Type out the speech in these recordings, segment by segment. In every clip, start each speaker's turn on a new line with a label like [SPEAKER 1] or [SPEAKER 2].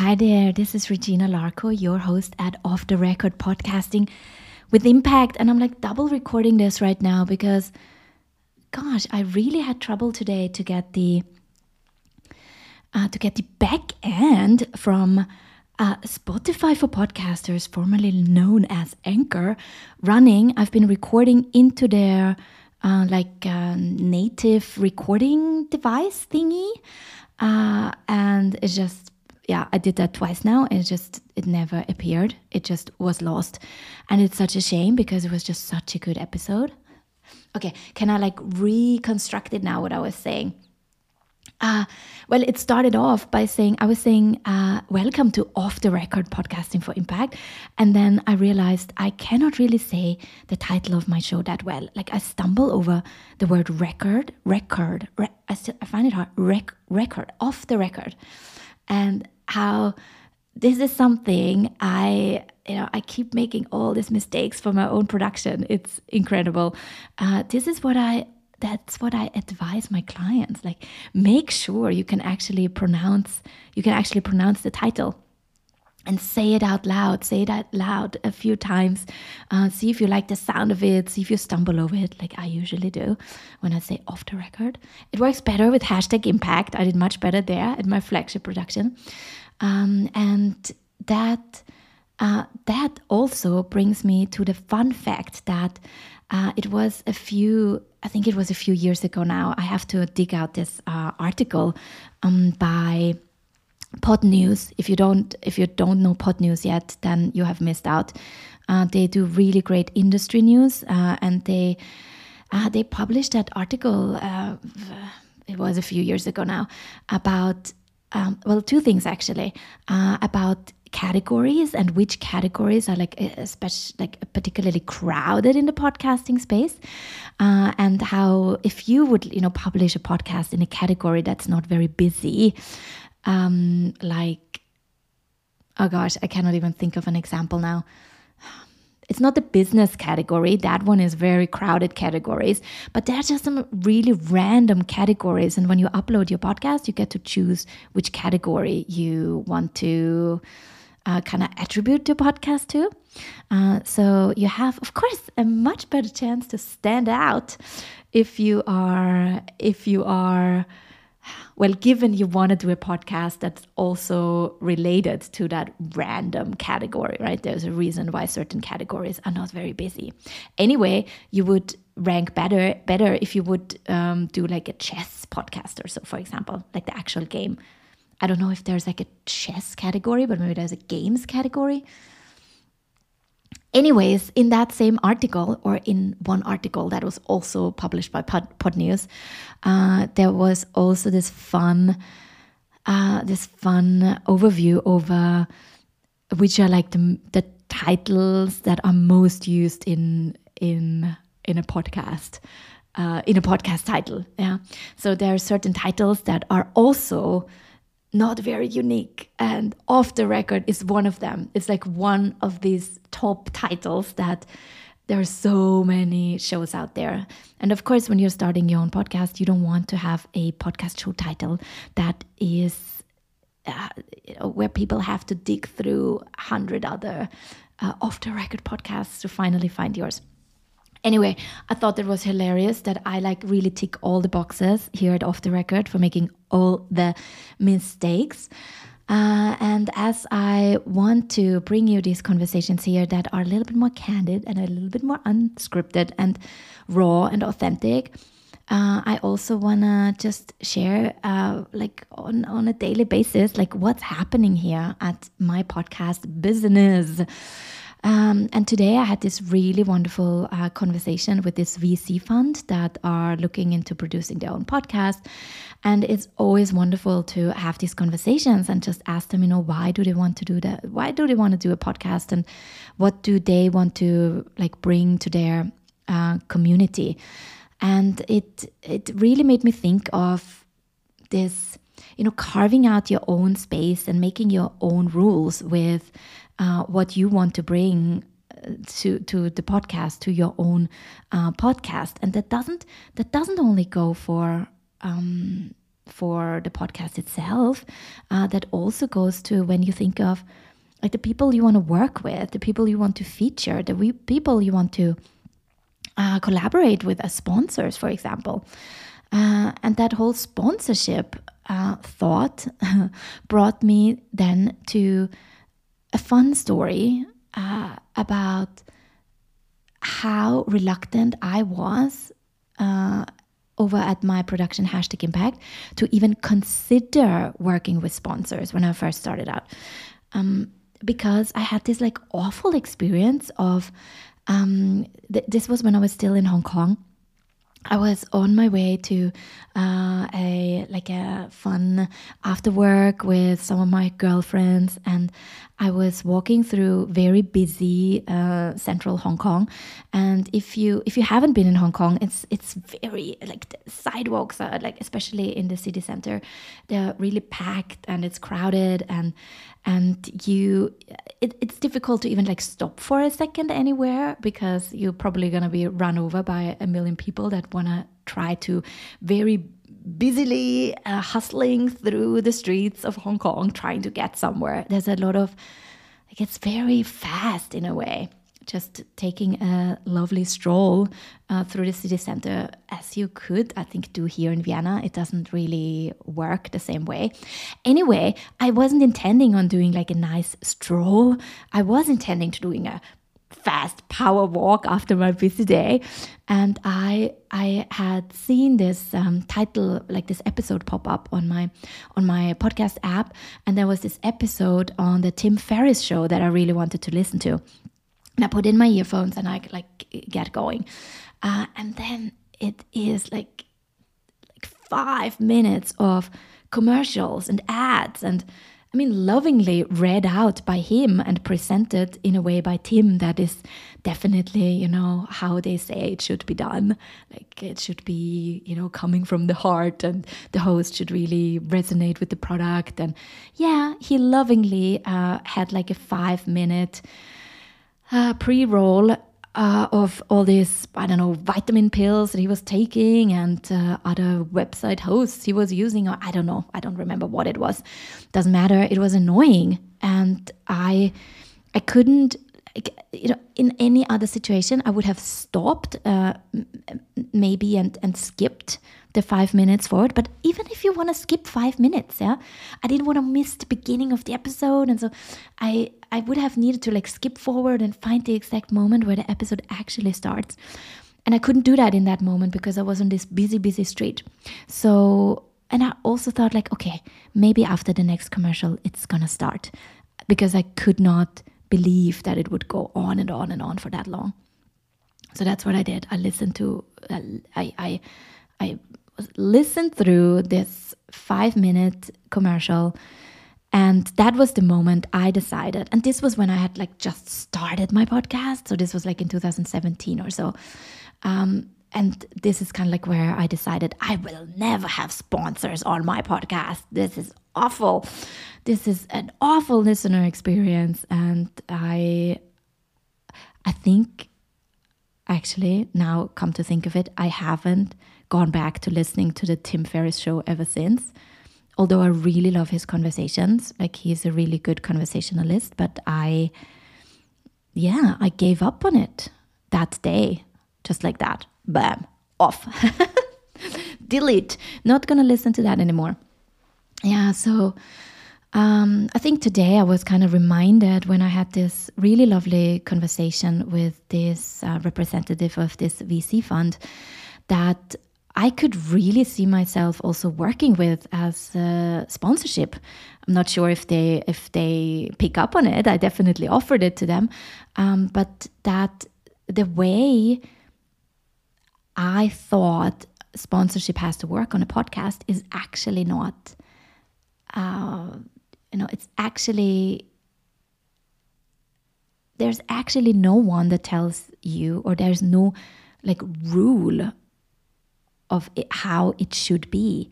[SPEAKER 1] Hi there, this is Regina Larco, your host at Off the Record Podcasting with Impact. And I'm like double recording this right now because, gosh, I really had trouble today to get the uh, to get the back end from uh, Spotify for podcasters, formerly known as Anchor, running. I've been recording into their uh, like uh, native recording device thingy, uh, and it's just yeah, I did that twice now, and it just it never appeared. It just was lost, and it's such a shame because it was just such a good episode. Okay, can I like reconstruct it now? What I was saying. Uh, well, it started off by saying, I was saying, uh, welcome to Off the Record Podcasting for Impact. And then I realized I cannot really say the title of my show that well. Like I stumble over the word record, record. Re- I, still, I find it hard. Rec- record, off the record. And how this is something I, you know, I keep making all these mistakes for my own production. It's incredible. Uh, this is what I that's what I advise my clients. Like, make sure you can actually pronounce you can actually pronounce the title and say it out loud. Say it out loud a few times. Uh, see if you like the sound of it. See if you stumble over it, like I usually do when I say off the record. It works better with hashtag impact. I did much better there at my flagship production. Um, and that uh, that also brings me to the fun fact that uh, it was a few, I think it was a few years ago now. I have to dig out this uh, article um, by Podnews. If you don't, if you don't know Pod News yet, then you have missed out. Uh, they do really great industry news, uh, and they uh, they published that article. Uh, it was a few years ago now about um, well, two things actually about categories and which categories are like especially like particularly crowded in the podcasting space uh, and how if you would you know publish a podcast in a category that's not very busy um, like oh gosh i cannot even think of an example now. It's not the business category. That one is very crowded categories but there are just some really random categories. And when you upload your podcast you get to choose which category you want to uh, kind of attribute your podcast to. Uh, so you have, of course, a much better chance to stand out if you are if you are well given you want to do a podcast that's also related to that random category right? There's a reason why certain categories are not very busy. Anyway you would rank better better if you would um, do like a chess podcast or so for example like the actual game. I don't know if there's like a chess category, but maybe there's a games category. Anyways, in that same article, or in one article that was also published by Pod, News, uh, there was also this fun, uh, this fun overview over which are like the, the titles that are most used in in in a podcast. Uh, in a podcast title, yeah. So there are certain titles that are also not very unique. And Off the Record is one of them. It's like one of these top titles that there are so many shows out there. And of course, when you're starting your own podcast, you don't want to have a podcast show title that is uh, where people have to dig through a hundred other uh, off the record podcasts to finally find yours. Anyway, I thought it was hilarious that I like really tick all the boxes here at Off the Record for making all the mistakes. Uh, and as I want to bring you these conversations here that are a little bit more candid and a little bit more unscripted and raw and authentic, uh, I also wanna just share, uh, like on on a daily basis, like what's happening here at my podcast business. Um, and today I had this really wonderful uh, conversation with this VC fund that are looking into producing their own podcast. And it's always wonderful to have these conversations and just ask them, you know, why do they want to do that? Why do they want to do a podcast? And what do they want to like bring to their uh, community? And it it really made me think of this, you know, carving out your own space and making your own rules with uh, what you want to bring uh, to to the podcast to your own uh, podcast and that doesn't that doesn't only go for um, for the podcast itself. Uh, that also goes to when you think of like the people you want to work with, the people you want to feature, the we- people you want to uh, collaborate with as sponsors, for example. Uh, and that whole sponsorship thought brought me then to a fun story uh, about how reluctant I was uh, over at my production hashtag impact to even consider working with sponsors when I first started out. Um, because I had this like awful experience of um, th- this was when I was still in Hong Kong. I was on my way to uh, a like a fun after work with some of my girlfriends, and I was walking through very busy uh, central Hong Kong. And if you if you haven't been in Hong Kong, it's it's very like sidewalks are like especially in the city center, they're really packed and it's crowded and and you it, it's difficult to even like stop for a second anywhere because you're probably going to be run over by a million people that want to try to very busily uh, hustling through the streets of Hong Kong trying to get somewhere. There's a lot of, like, it's very fast in a way. Just taking a lovely stroll uh, through the city center, as you could, I think, do here in Vienna. It doesn't really work the same way. Anyway, I wasn't intending on doing like a nice stroll. I was intending to doing a fast power walk after my busy day and i i had seen this um, title like this episode pop up on my on my podcast app and there was this episode on the tim ferriss show that i really wanted to listen to and i put in my earphones and i like get going uh, and then it is like like five minutes of commercials and ads and I mean, lovingly read out by him and presented in a way by Tim that is definitely, you know, how they say it should be done. Like it should be, you know, coming from the heart and the host should really resonate with the product. And yeah, he lovingly uh, had like a five minute uh, pre roll uh, of all these, I don't know, vitamin pills that he was taking and uh, other website hosts he was using. Or I don't know. I don't remember what it was. Doesn't matter. It was annoying. And I, I couldn't, you know, in any other situation, I would have stopped uh, maybe and, and skipped the five minutes forward. But even if you want to skip five minutes, yeah, I didn't want to miss the beginning of the episode, and so I I would have needed to like skip forward and find the exact moment where the episode actually starts. And I couldn't do that in that moment because I was on this busy, busy street. So, and I also thought, like, okay, maybe after the next commercial, it's gonna start because I could not believe that it would go on and on and on for that long. So that's what I did. I listened to, I, I, I listened through this five minute commercial. And that was the moment I decided. And this was when I had like just started my podcast. So this was like in 2017 or so. Um, and this is kind of like where I decided I will never have sponsors on my podcast. This is awful. This is an awful listener experience. And I, I think actually now come to think of it, I haven't gone back to listening to the Tim Ferriss show ever since. Although I really love his conversations, like he's a really good conversationalist, but I, yeah, I gave up on it that day, just like that. Bam, off. Delete. Not gonna listen to that anymore. Yeah, so um, I think today I was kind of reminded when I had this really lovely conversation with this uh, representative of this VC fund that I could really see myself also working with as a sponsorship. I'm not sure if they if they pick up on it. I definitely offered it to them, um, but that the way I thought sponsorship has to work on a podcast is actually not. Uh, you know, it's actually there's actually no one that tells you, or there's no like rule of it, how it should be,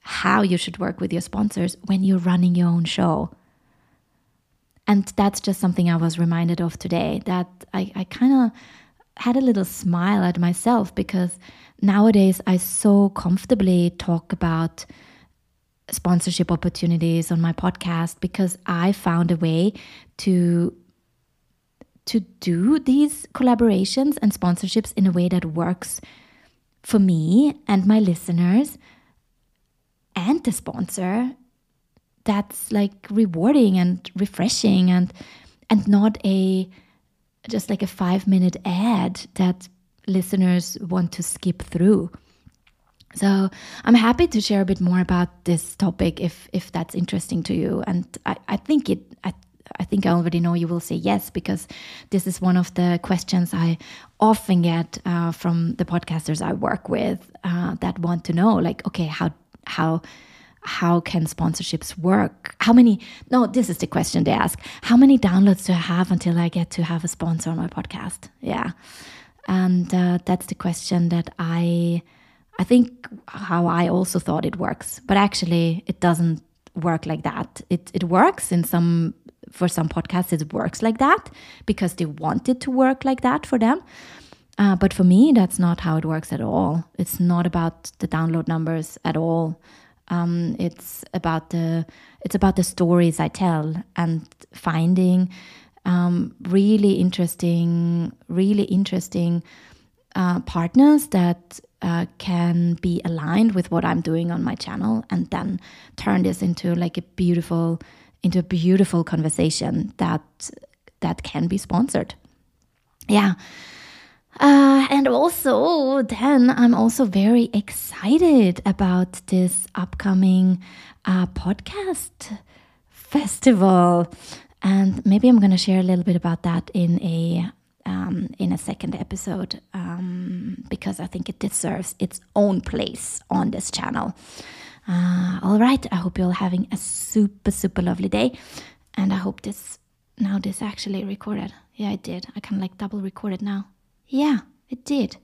[SPEAKER 1] how you should work with your sponsors when you're running your own show. And that's just something I was reminded of today that I, I kind of had a little smile at myself because nowadays I so comfortably talk about sponsorship opportunities on my podcast because I found a way to to do these collaborations and sponsorships in a way that works for me and my listeners and the sponsor that's like rewarding and refreshing and and not a just like a 5 minute ad that listeners want to skip through. So I'm happy to share a bit more about this topic if if that's interesting to you. And I, I think it I, I think I already know you will say yes because this is one of the questions I often get uh, from the podcasters I work with uh, that want to know like okay how how how can sponsorships work? How many? No, this is the question they ask. How many downloads do I have until I get to have a sponsor on my podcast? Yeah, and uh, that's the question that I, I think how I also thought it works, but actually it doesn't work like that. It it works in some for some podcasts it works like that because they want it to work like that for them. Uh, but for me, that's not how it works at all. It's not about the download numbers at all. Um, it's about the it's about the stories I tell and finding um, really interesting, really interesting uh, partners that uh, can be aligned with what I'm doing on my channel, and then turn this into like a beautiful, into a beautiful conversation that that can be sponsored. Yeah. Uh, and also, then I'm also very excited about this upcoming uh, podcast festival, and maybe I'm going to share a little bit about that in a um, in a second episode um, because I think it deserves its own place on this channel. Uh, all right, I hope you're all having a super super lovely day, and I hope this now this actually recorded. Yeah, it did. I can like double record it now. Yeah, it did.